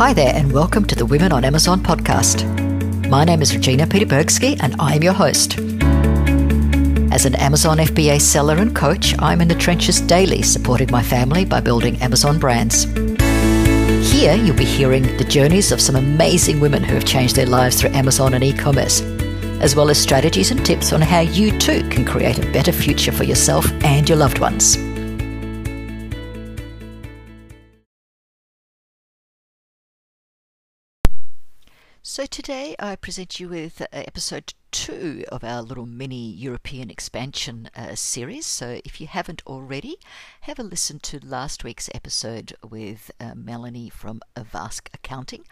Hi there, and welcome to the Women on Amazon podcast. My name is Regina Peterbergsky, and I am your host. As an Amazon FBA seller and coach, I'm in the trenches daily supporting my family by building Amazon brands. Here, you'll be hearing the journeys of some amazing women who have changed their lives through Amazon and e commerce, as well as strategies and tips on how you too can create a better future for yourself and your loved ones. So, today I present you with uh, episode two of our little mini European expansion uh, series. So, if you haven't already, have a listen to last week's episode with uh, Melanie from Avask Accounting.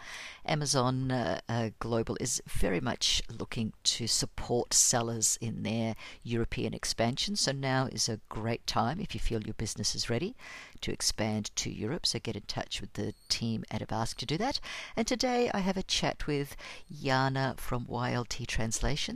Amazon uh, uh, Global is very much looking to support sellers in their European expansion. So, now is a great time if you feel your business is ready to expand to Europe. So, get in touch with the team at Avask to do that. And today I have a chat with Jana from YLT Translation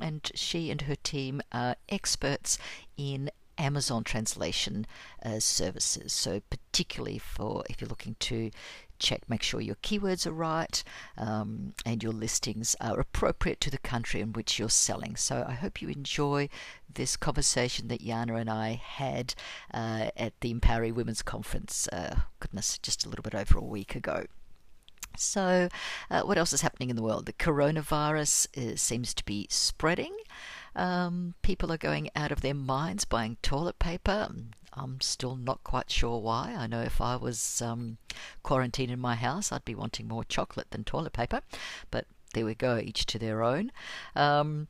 and she and her team are experts in Amazon translation uh, services. So, particularly for if you're looking to check, make sure your keywords are right um, and your listings are appropriate to the country in which you're selling. So, I hope you enjoy this conversation that Yana and I had uh, at the Empowering Women's Conference. Uh, goodness, just a little bit over a week ago. So, uh, what else is happening in the world? The coronavirus is, seems to be spreading. Um, people are going out of their minds buying toilet paper. I'm still not quite sure why. I know if I was um, quarantined in my house, I'd be wanting more chocolate than toilet paper. But there we go, each to their own. Um,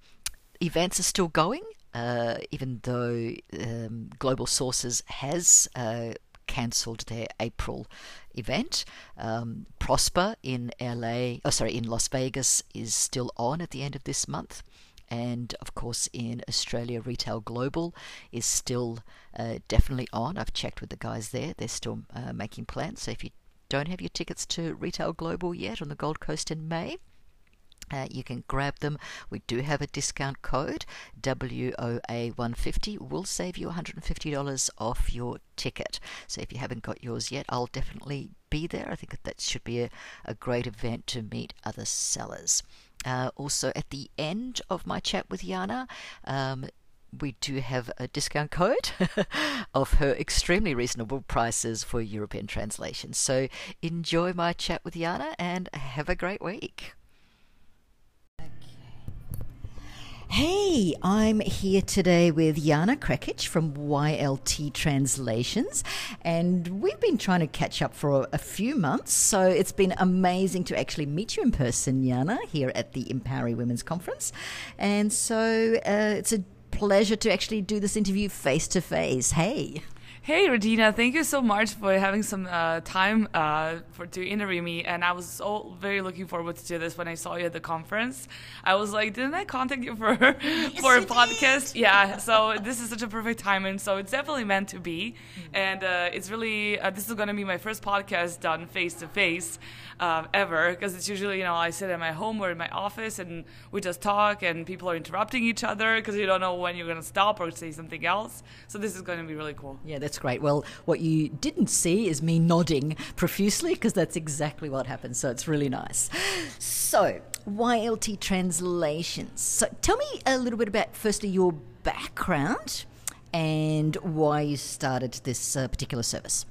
events are still going. Uh, even though um, Global Sources has uh, cancelled their April event. Um, Prosper in LA, oh sorry, in Las Vegas is still on at the end of this month. And of course, in Australia, Retail Global is still uh, definitely on. I've checked with the guys there; they're still uh, making plans. So if you don't have your tickets to Retail Global yet on the Gold Coast in May, uh, you can grab them. We do have a discount code WOA150 will save you $150 off your ticket. So if you haven't got yours yet, I'll definitely be there. I think that, should be a, a great event to meet other sellers. Uh, also, at the end of my chat with Yana, um, we do have a discount code of her extremely reasonable prices for European translations. So enjoy my chat with Yana and have a great week. Hey, I'm here today with Jana Krekic from YLT Translations, and we've been trying to catch up for a, few months. So it's been amazing to actually meet you in person, Jana, here at the Empowering Women's Conference. And so uh, it's a pleasure to actually do this interview face to face. Hey. Hey, Regina, thank you so much for having some uh, time uh, for to interview me. And I was so very looking forward to this when I saw you at the conference. I was like, didn't I contact you for yes, for a podcast? Did. Yeah. So this is such a perfect timing. So it's definitely meant to be, mm-hmm. and uh, it's really uh, this is going to be my first podcast done face to face ever because it's usually you know I sit at my home or in my office and we just talk and people are interrupting each other because you don't know when you're going to stop or say something else. So this is going to be really cool. Yeah, that's that's great. Well, what you didn't see is me nodding profusely because that's exactly what happened. So it's really nice. So, YLT translations. So, tell me a little bit about, firstly, your background and why you started this uh, particular service.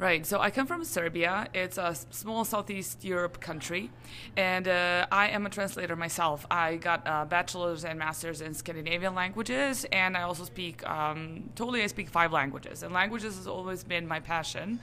Right. So I come from Serbia. It's a small Southeast Europe country, and uh, I am a translator myself. I got a bachelor's and master's in Scandinavian languages, and I also speak um, totally. I speak five languages, and languages has always been my passion.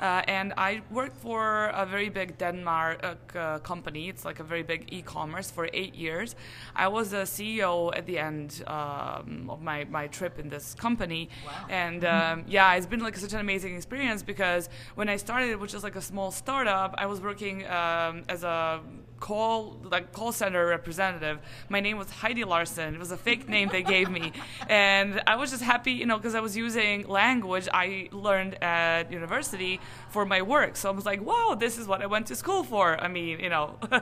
Uh, and I worked for a very big Denmark uh, company. It's like a very big e-commerce for eight years. I was a CEO at the end um, of my, my trip in this company. Wow. And um, yeah, it's been like such an amazing experience because when I started, which is like a small startup, I was working um, as a call like call center representative. My name was Heidi Larson. It was a fake name they gave me, and I was just happy, you know, because I was using language I learned at university for my work. So I was like, wow, this is what I went to school for. I mean, you know,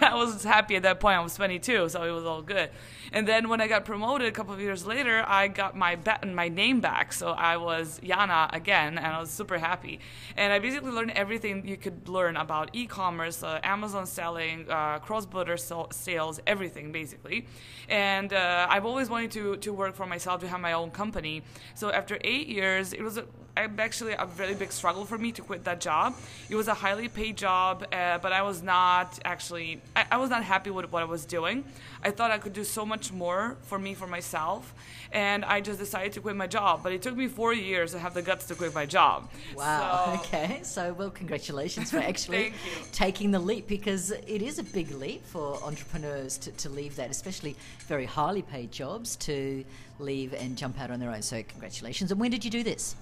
I was happy at that point. I was 22, so it was all good. And then when I got promoted a couple of years later, I got my bet my name back. So I was Yana again, and I was super happy. And I basically learned everything you could learn about e-commerce, uh, Amazon selling, uh, cross-border so- sales, everything basically. And uh, I've always wanted to to work for myself, to have my own company. So after eight years, it was a, actually a very big struggle for me to quit that job. It was a highly paid job, uh, but I was not actually I, I was not happy with what I was doing. I thought I could do so much more for me for myself, and I just decided to quit my job. But it took me four years to have the guts to quit my job. Wow. So, okay. So well, congratulations for actually taking the leap because it is a big leap for entrepreneurs to, to leave that, especially very highly paid jobs, to leave and jump out on their own. So congratulations. And when did you do this?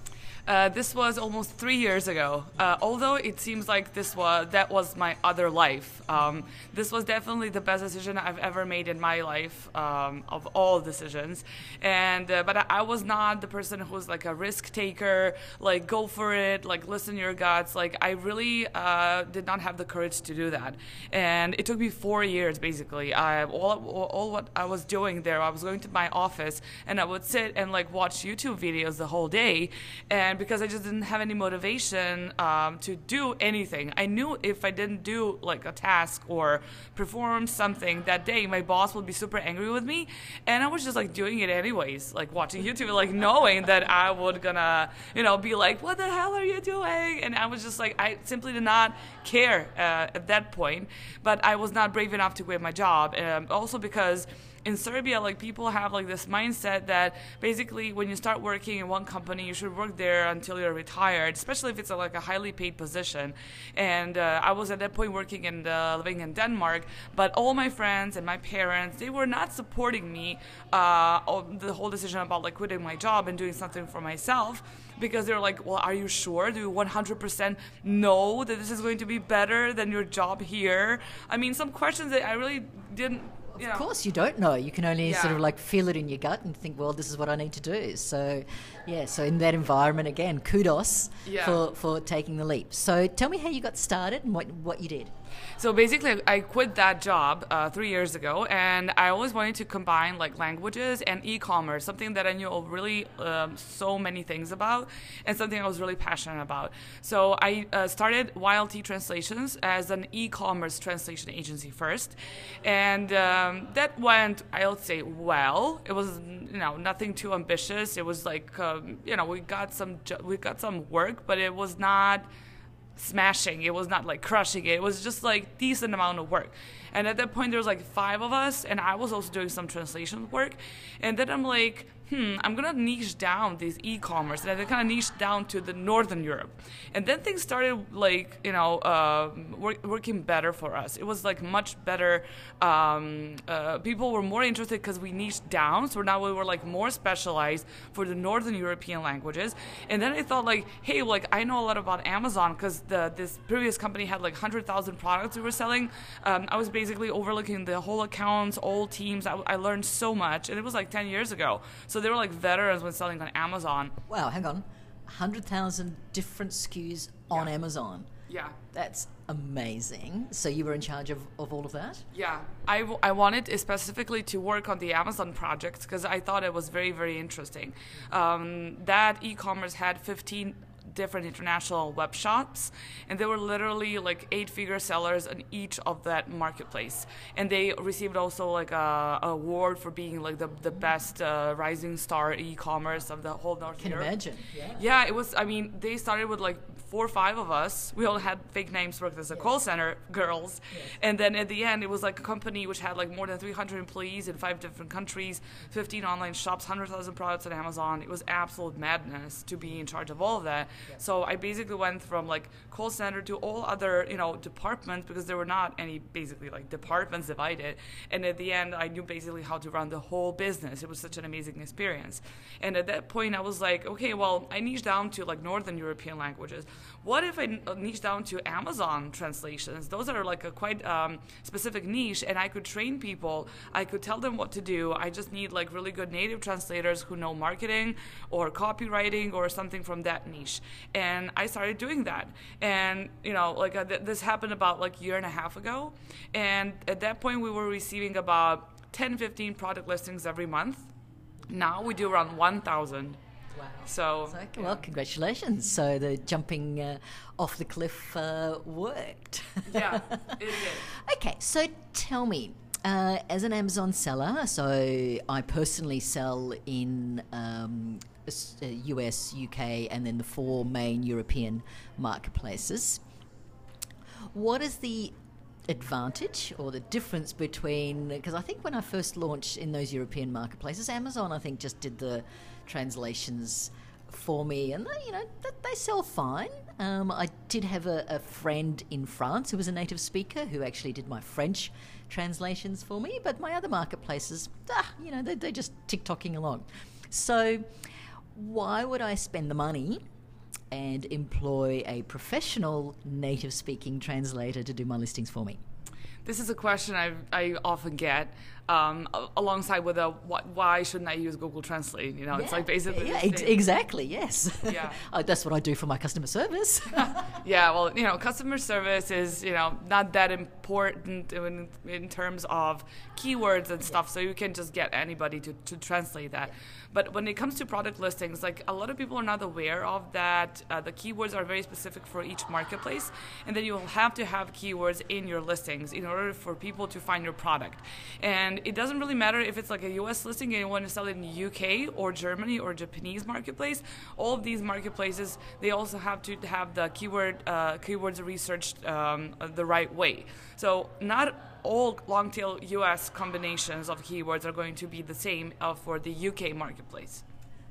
Uh, this was almost three years ago. Uh, although it seems like this was that was my other life. Um, this was definitely the best decision I've ever made in my life um, of all decisions. And uh, but I, I, was not the person who was like a risk taker, like go for it, like listen to your guts. Like I really uh, did not have the courage to do that. And it took me four years basically. I all, all all what I was doing there, I was going to my office and I would sit and like watch YouTube videos the whole day and and because I just didn't have any motivation um, to do anything. I knew if I didn't do like a task or perform something that day, my boss would be super angry with me, and I was just like doing it anyways, like watching YouTube, like knowing that I would gonna, you know, be like, "What the hell are you doing?" And I was just like, I simply did not care uh, at that point, but I was not brave enough to quit my job, um, also because in Serbia, like people have like this mindset that basically when you start working in one company, you should work there until you're retired, especially if it's a, like a highly paid position. And uh, I was at that point working and living in Denmark, but all my friends and my parents they were not supporting me uh, the whole decision about like quitting my job and doing something for myself because they're like, well, are you sure? Do you 100% know that this is going to be better than your job here? I mean, some questions that I really didn't of course, you don't know. You can only yeah. sort of like feel it in your gut and think, well, this is what I need to do. So, yeah, so in that environment, again, kudos yeah. for, for taking the leap. So, tell me how you got started and what, what you did. So basically, I quit that job uh, three years ago, and I always wanted to combine like languages and e-commerce, something that I knew really um, so many things about, and something I was really passionate about. So I uh, started YLT Translations as an e-commerce translation agency first, and um, that went, I'll say, well. It was you know nothing too ambitious. It was like um, you know we got some we got some work, but it was not smashing. It was not like crushing it. It was just like decent amount of work. And at that point, there was like five of us, and I was also doing some translation work. And then I'm like, hmm, I'm gonna niche down these e-commerce, and I kind of niche down to the Northern Europe, and then things started like you know uh, work, working better for us. It was like much better. Um, uh, people were more interested because we niched down, so now we were like more specialized for the Northern European languages. And then I thought like, hey, like I know a lot about Amazon because the this previous company had like hundred thousand products we were selling. Um, I was basically overlooking the whole accounts, all teams. I, I learned so much, and it was like ten years ago. So they were like veterans when selling on Amazon. Wow, hang on. 100,000 different SKUs on yeah. Amazon. Yeah. That's amazing. So you were in charge of, of all of that? Yeah. I, w- I wanted specifically to work on the Amazon project because I thought it was very, very interesting. Um, that e commerce had 15 different international web shops and they were literally like eight figure sellers in each of that marketplace and they received also like a, a award for being like the, the best uh, rising star e-commerce of the whole north can Europe. imagine yeah. yeah it was i mean they started with like four or five of us we all had fake names worked as a yes. call center girls yes. and then at the end it was like a company which had like more than 300 employees in five different countries 15 online shops 100000 products on amazon it was absolute madness to be in charge of all of that so I basically went from like call center to all other you know departments because there were not any basically like departments divided. And at the end, I knew basically how to run the whole business. It was such an amazing experience. And at that point, I was like, okay, well, I niche down to like Northern European languages. What if I niche down to Amazon translations? Those are like a quite um, specific niche, and I could train people. I could tell them what to do. I just need like really good native translators who know marketing or copywriting or something from that niche and I started doing that. And you know, like uh, th- this happened about like a year and a half ago, and at that point we were receiving about 10, 15 product listings every month. Now we do around 1,000 Wow. So, well, congratulations. So the jumping uh, off the cliff uh, worked. yeah, it did. okay, so tell me, uh, as an Amazon seller, so I personally sell in um, US, UK, and then the four main European marketplaces. What is the advantage or the difference between because I think when I first launched in those European marketplaces, Amazon I think just did the translations for me, and they, you know they sell fine. Um, I did have a, a, friend in France who was a native speaker who actually did my French translations for me, but my other marketplaces, ah, you know, they, they're just tick-tocking along. So, why would I spend the money and employ a professional native-speaking translator to do my listings for me? This is a question I, I often get um, alongside with a why shouldn't I use Google Translate? You know, yeah. it's like basically yeah, ex- exactly yes. Yeah, oh, that's what I do for my customer service. yeah, well, you know, customer service is you know not that important in, in terms of keywords and stuff, so you can just get anybody to, to translate that. But when it comes to product listings, like a lot of people are not aware of that uh, the keywords are very specific for each marketplace, and then you will have to have keywords in your listings in order for people to find your product. And it doesn't really matter if it's like a US listing and you want to sell it in UK or Germany or Japanese marketplace. All of these marketplaces, they also have to have the keyword uh, keywords researched um, the right way. So not all long tail US combinations of keywords are going to be the same uh, for the UK marketplace.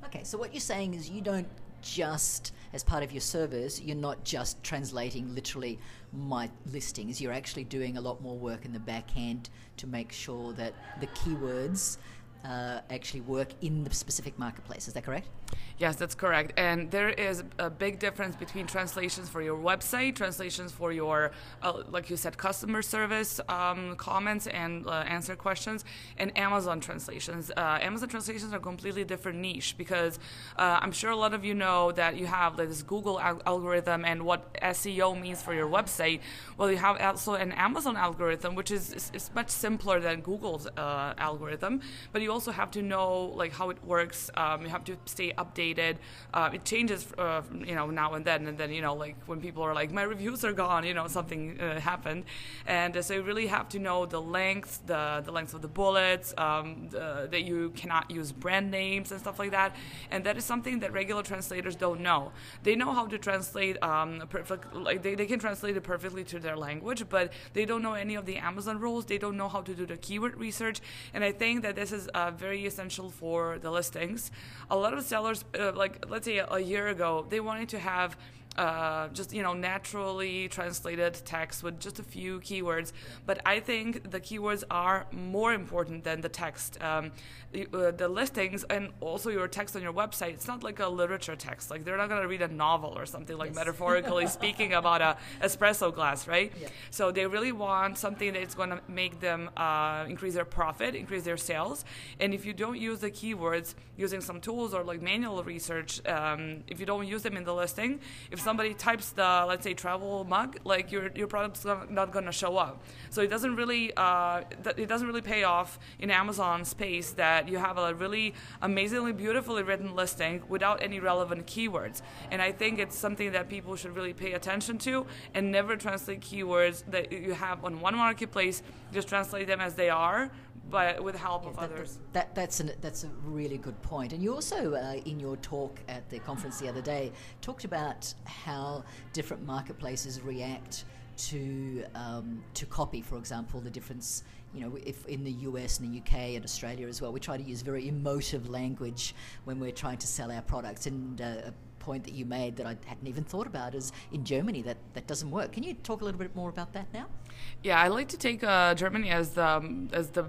Okay, so what you're saying is you don't just, as part of your service, you're not just translating literally my listings, you're actually doing a lot more work in the back end to make sure that the keywords uh, actually work in the specific marketplace. Is that correct? Yes, that's correct. And there is a big difference between translations for your website, translations for your, uh, like you said, customer service um, comments and uh, answer questions, and Amazon translations. Uh, Amazon translations are completely different niche because uh, I'm sure a lot of you know that you have this Google al- algorithm and what SEO means for your website. Well, you have also an Amazon algorithm, which is, is, is much simpler than Google's uh, algorithm, but you also have to know like how it works. Um, you have to stay updated. Uh, it changes, uh, you know, now and then, and then you know, like when people are like, my reviews are gone, you know, something uh, happened, and uh, so you really have to know the length, the the length of the bullets, um, the, that you cannot use brand names and stuff like that, and that is something that regular translators don't know. They know how to translate um, perfect, like they, they can translate it perfectly to their language, but they don't know any of the Amazon rules. They don't know how to do the keyword research, and I think that this is uh, very essential for the listings. A lot of sellers, uh, like let's say a year ago, they wanted to have uh, just you know naturally translated text with just a few keywords. But I think the keywords are more important than the text. Um, the, uh, the, listings and also your text on your website. It's not like a literature text. Like they're not going to read a novel or something like yes. metaphorically speaking about a espresso glass, right? Yeah. So they really want something that's going to make them uh, increase their profit, increase their sales. And if you don't use the keywords using some tools or like manual research, um, if you don't use them in the listing, if if somebody types the let's say travel mug, like your your product's not going to show up. So it doesn't really uh, it doesn't really pay off in Amazon space that you have a really amazingly beautifully written listing without any relevant keywords. And I think it's something that people should really pay attention to and never translate keywords that you have on one marketplace. Just translate them as they are but with the help yeah, of that, others. That, that's, an, that's a really good point. And you also, uh, in your talk at the conference the other day, talked about how different marketplaces react to um, to copy. For example, the difference. You know, if in the US and the UK and Australia as well, we try to use very emotive language when we're trying to sell our products. And uh, a point that you made that I hadn't even thought about is in Germany that that doesn't work. Can you talk a little bit more about that now? Yeah, I like to take uh, Germany as the um, as the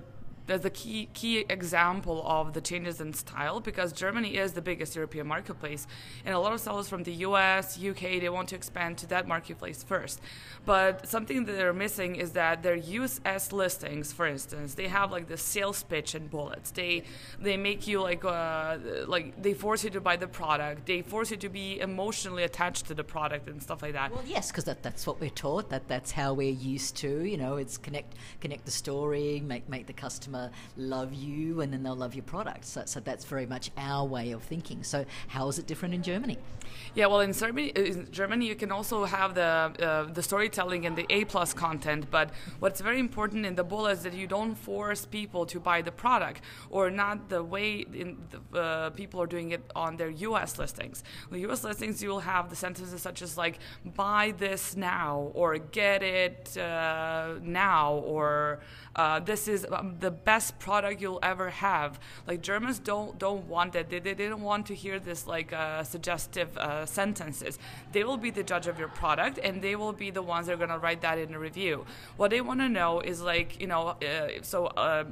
as a key key example of the changes in style because Germany is the biggest European marketplace, and a lot of sellers from the U.S., U.K. they want to expand to that marketplace first. But something that they're missing is that their US listings, for instance, they have like the sales pitch and bullets. They they make you like uh, like they force you to buy the product. They force you to be emotionally attached to the product and stuff like that. Well, yes, because that, that's what we're taught. That that's how we're used to. You know, it's connect connect the story, make make the customer customer love you and then they'll love your product. So, so that's very much our way of thinking. So how is it different in Germany? Yeah, well, in, in Germany, you can also have the uh, the storytelling and the A plus content. But what's very important in the bullet is that you don't force people to buy the product, or not the way the, uh, people are doing it on their U.S. listings. The U.S. listings, you will have the sentences such as like "buy this now" or "get it uh, now" or uh, "this is um, the best product you'll ever have." Like Germans don't don't want that. They, they, don't want to hear this like uh, suggestive uh, sentences. They will be the judge of your product, and they will be the ones that are to write that in a review. What they want to know is like you know, uh, so uh,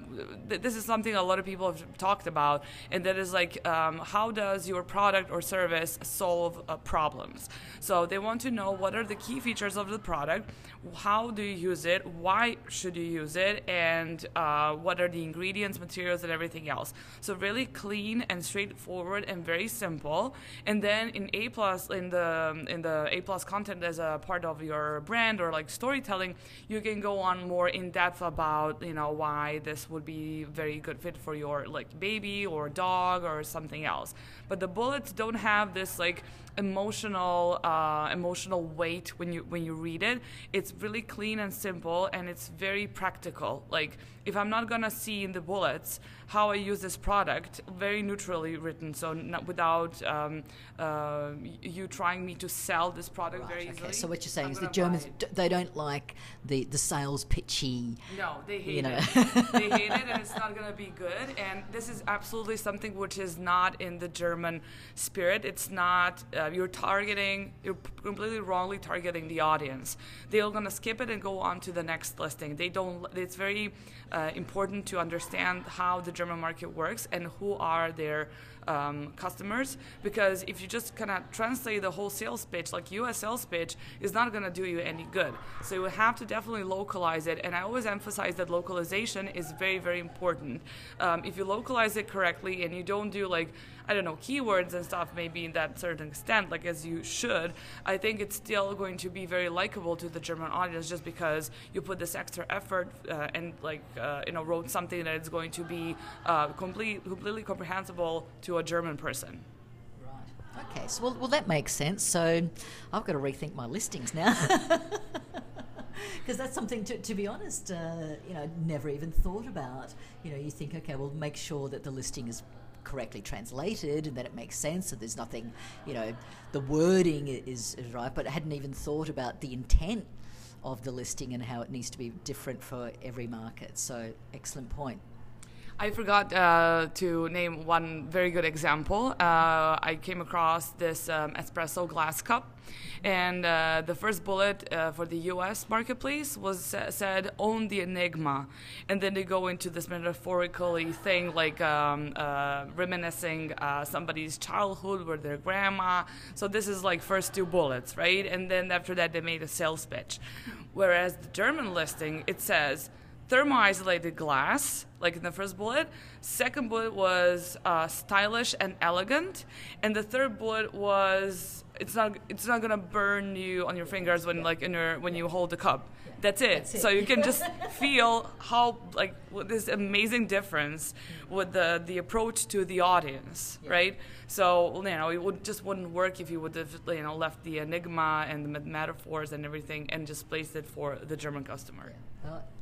th- this is something a lot of people have talked about, and that is like um, how does your product or service solve uh, problems? So they want to know what are the key features of the product, how do you use it, why should you use it, and uh, are the ingredients, materials, and everything else. So really clean and straightforward and very simple. And then in A plus in the in the A plus content as a part of your brand or like storytelling, you can go on more in depth about you know why this would be very good fit for your like baby or dog or something else. But the bullets don't have this like emotional uh, emotional weight when you when you read it. It's really clean and simple, and it's very practical. Like if I'm not gonna see in the bullets how I use this product, very neutrally written, so not without um, uh, you trying me to sell this product right, very okay. easily. So what you're saying is the Germans d- they don't like the the sales pitchy. No, they hate you know. it. they hate it, and it's not gonna be good. And this is absolutely something which is not in the German spirit. It's not. Uh, you're targeting. You're completely wrongly targeting the audience. They're gonna skip it and go on to the next listing. They don't. It's very uh, important to understand how the German market works and who are their um, customers because if you just kind of translate the whole sales pitch like US sales pitch is not going to do you any good. So you have to definitely localize it and I always emphasize that localization is very very important. Um, if you localize it correctly and you don't do like I don't know keywords and stuff maybe in that certain extent like as you should I think it's still going to be very likable to the German audience just because you put this extra effort uh, and like uh, you know wrote something that is going to be uh, complete, completely comprehensible to a German person. Right. Okay. So well, well, that makes sense. So I've got to rethink my listings now. Because that's something, to, to be honest, uh, you know, never even thought about. You know, you think, okay, well, make sure that the listing is correctly translated and that it makes sense and there's nothing, you know, the wording is, is right, but I hadn't even thought about the intent of the listing and how it needs to be different for every market. So, excellent point. I forgot uh, to name one very good example. Uh, I came across this um, espresso glass cup, and uh, the first bullet uh, for the U.S. marketplace was said "Own the Enigma," and then they go into this metaphorically thing like um, uh, reminiscing uh, somebody's childhood with their grandma. So this is like first two bullets, right? And then after that, they made a sales pitch. Whereas the German listing, it says thermoisolated glass, like in the first bullet. Second bullet was uh, stylish and elegant, and the third bullet was it's not it's not gonna burn you on your fingers when like in your when you hold the cup. That's it. That's it. So you can just feel how like this amazing difference with the the approach to the audience, Yeah. right? So you know it would just wouldn't work if you would have you know left the enigma and the metaphors and everything and just placed it for the German customer.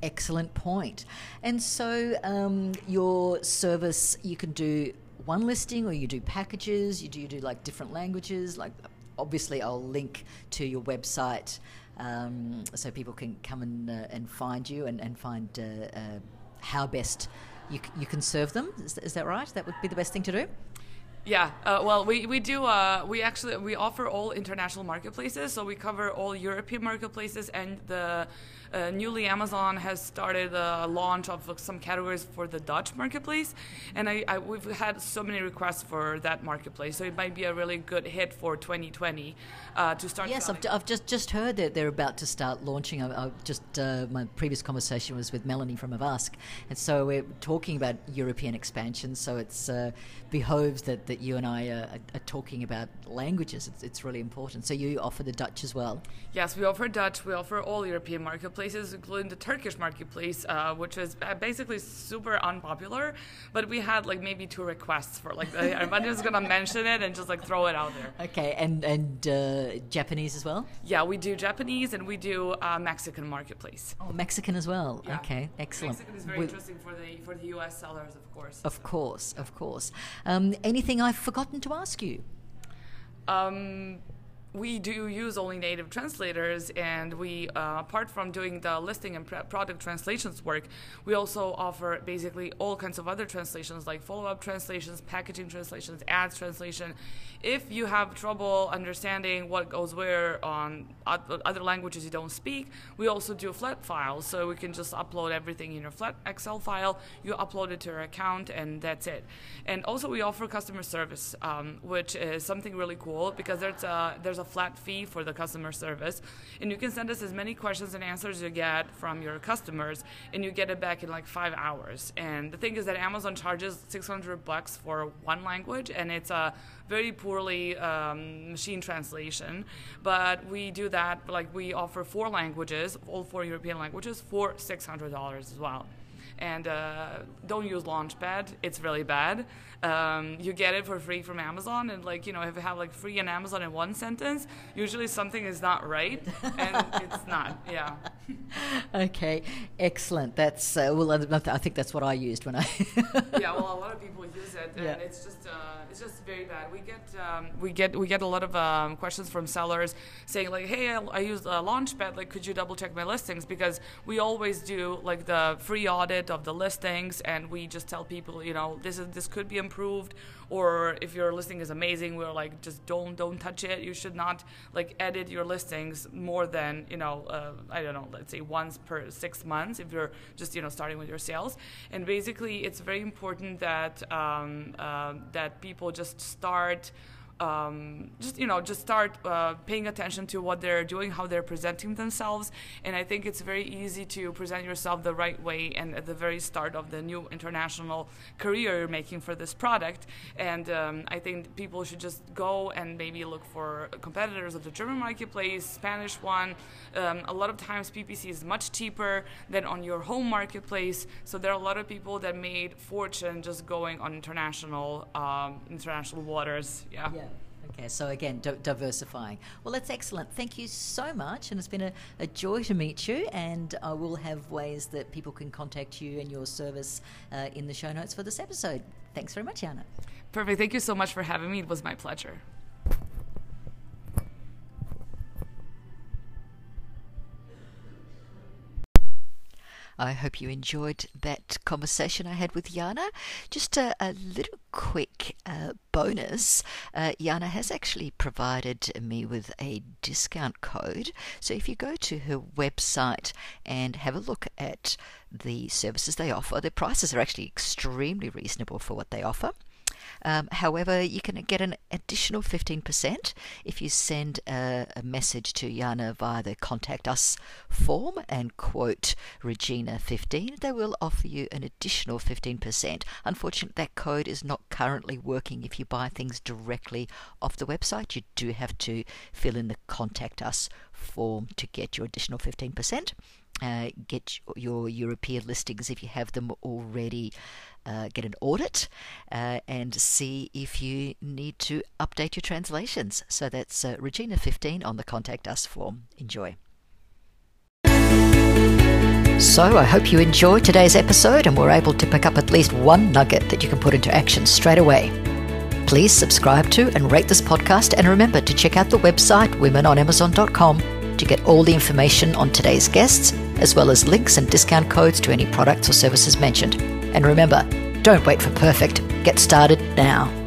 Excellent point. And so, um, your service, you can do one listing, or you do packages. You do you do like different languages. Like, obviously, I'll link to your website um, so people can come and uh, and find you and and find uh, uh, how best you you can serve them. Is, is that right? That would be the best thing to do. Yeah, uh, well, we, we do, uh, we actually, we offer all international marketplaces. So we cover all European marketplaces and the uh, newly Amazon has started a launch of some categories for the Dutch marketplace. And I, I, we've had so many requests for that marketplace. So it might be a really good hit for 2020 uh, to start Yes, I've. I've just just heard that they're about to start launching. I, I just uh, my previous conversation was with Melanie from Avask, and so we're talking about European expansion. So it's uh, behoves that, that that you and I are, are talking about languages, it's, it's, really important. So you offer the Dutch as well? Yes, we offer Dutch. We offer all European marketplaces, including the Turkish marketplace, uh, which is basically super unpopular. But we had like maybe two requests for like I'm just gonna mention it and just like throw it out there. Okay, and and uh, Japanese as well? Yeah, we do Japanese and we do uh, Mexican marketplace. Oh, Mexican as well. Yeah. Okay, excellent. Mexican is very we- interesting for the for the U.S. sellers, of course. Of so. course, of course. Um, anything I've forgotten to ask you? Um, we do use only native translators, and we, uh, apart from doing the listing and product translations work, we also offer basically all kinds of other translations like follow up translations, packaging translations, ads translation. If you have trouble understanding what goes where on other languages you don't speak, we also do flat files, so we can just upload everything in your flat Excel file. You upload it to your account, and that's it. And also, we offer customer service, um, which is something really cool because there's a there's a flat fee for the customer service, and you can send us as many questions and answers you get from your customers, and you get it back in like five hours. And the thing is that Amazon charges 600 bucks for one language, and it's a very poorly um, machine translation. But we do that, like we offer four languages, all four European languages, for $600 as well and uh, don't use Launchpad. It's really bad. Um, you get it for free from Amazon, and like you know, if you have like free and Amazon in one sentence, usually something is not right, and it's not. Yeah. Okay, excellent. That's uh, well, I think that's what I used when I. yeah, well, a lot of people use it, and yeah. it's just uh, it's just very bad. We get um, we get we get a lot of um, questions from sellers saying like, "Hey, I, I used a Launchpad. Like, could you double check my listings?" Because we always do like the free audit of the listings, and we just tell people, you know, this is this could be improved or if your listing is amazing we're like just don't don't touch it. You should not like edit your listings more than you know uh, i don't know let's say once per six months if you're just you know starting with your sales. And basically it's very important that um, uh, that people just start um, just you know just start uh, paying attention to what they're doing how they're presenting themselves. And i think it's very easy to present yourself the right way and at the very start of the new international career you're making for this product. And um, i think people should just go and maybe look for competitors of the german marketplace spanish one. Um, a lot of times ppc is much cheaper than on your home marketplace. So there are a lot of people that made fortune just going on international um, international waters. Yeah. yeah. Okay, so again, di- diversifying. Well, that's excellent. Thank you so much, and it's been a, a, joy to meet you. And I will have ways that people can contact you and your service uh, in the show notes for this episode. Thanks very much, Jana. Perfect. Thank you so much for having me. It was my pleasure. I hope you enjoyed that conversation I had with Yana. Just a, a little quick uh, bonus uh, Jana has actually provided me with a discount code. So if you go to her website and have a look at the services they offer, their prices are actually extremely reasonable for what they offer. Um, however, you can get an additional 15% if you send a, a, message to Yana via the Contact Us form and quote Regina15. They will offer you an additional 15%. Unfortunately, that code is not currently working if you buy things directly off the website. You do have to fill in the Contact Us form to get your additional 15%. Uh, get your European listings if you have them already uh, get an audit uh, and see if you need to update your translations. So that's uh, Regina 15 on the Contact Us form. Enjoy. So, I hope you enjoyed today's episode and were able to pick up at least one nugget that you can put into action straight away. Please subscribe to and rate this podcast, and remember to check out the website womenonamazon.com to get all the information on today's guests, as well as links and discount codes to any products or services mentioned. And remember, don't wait for perfect. Get started now.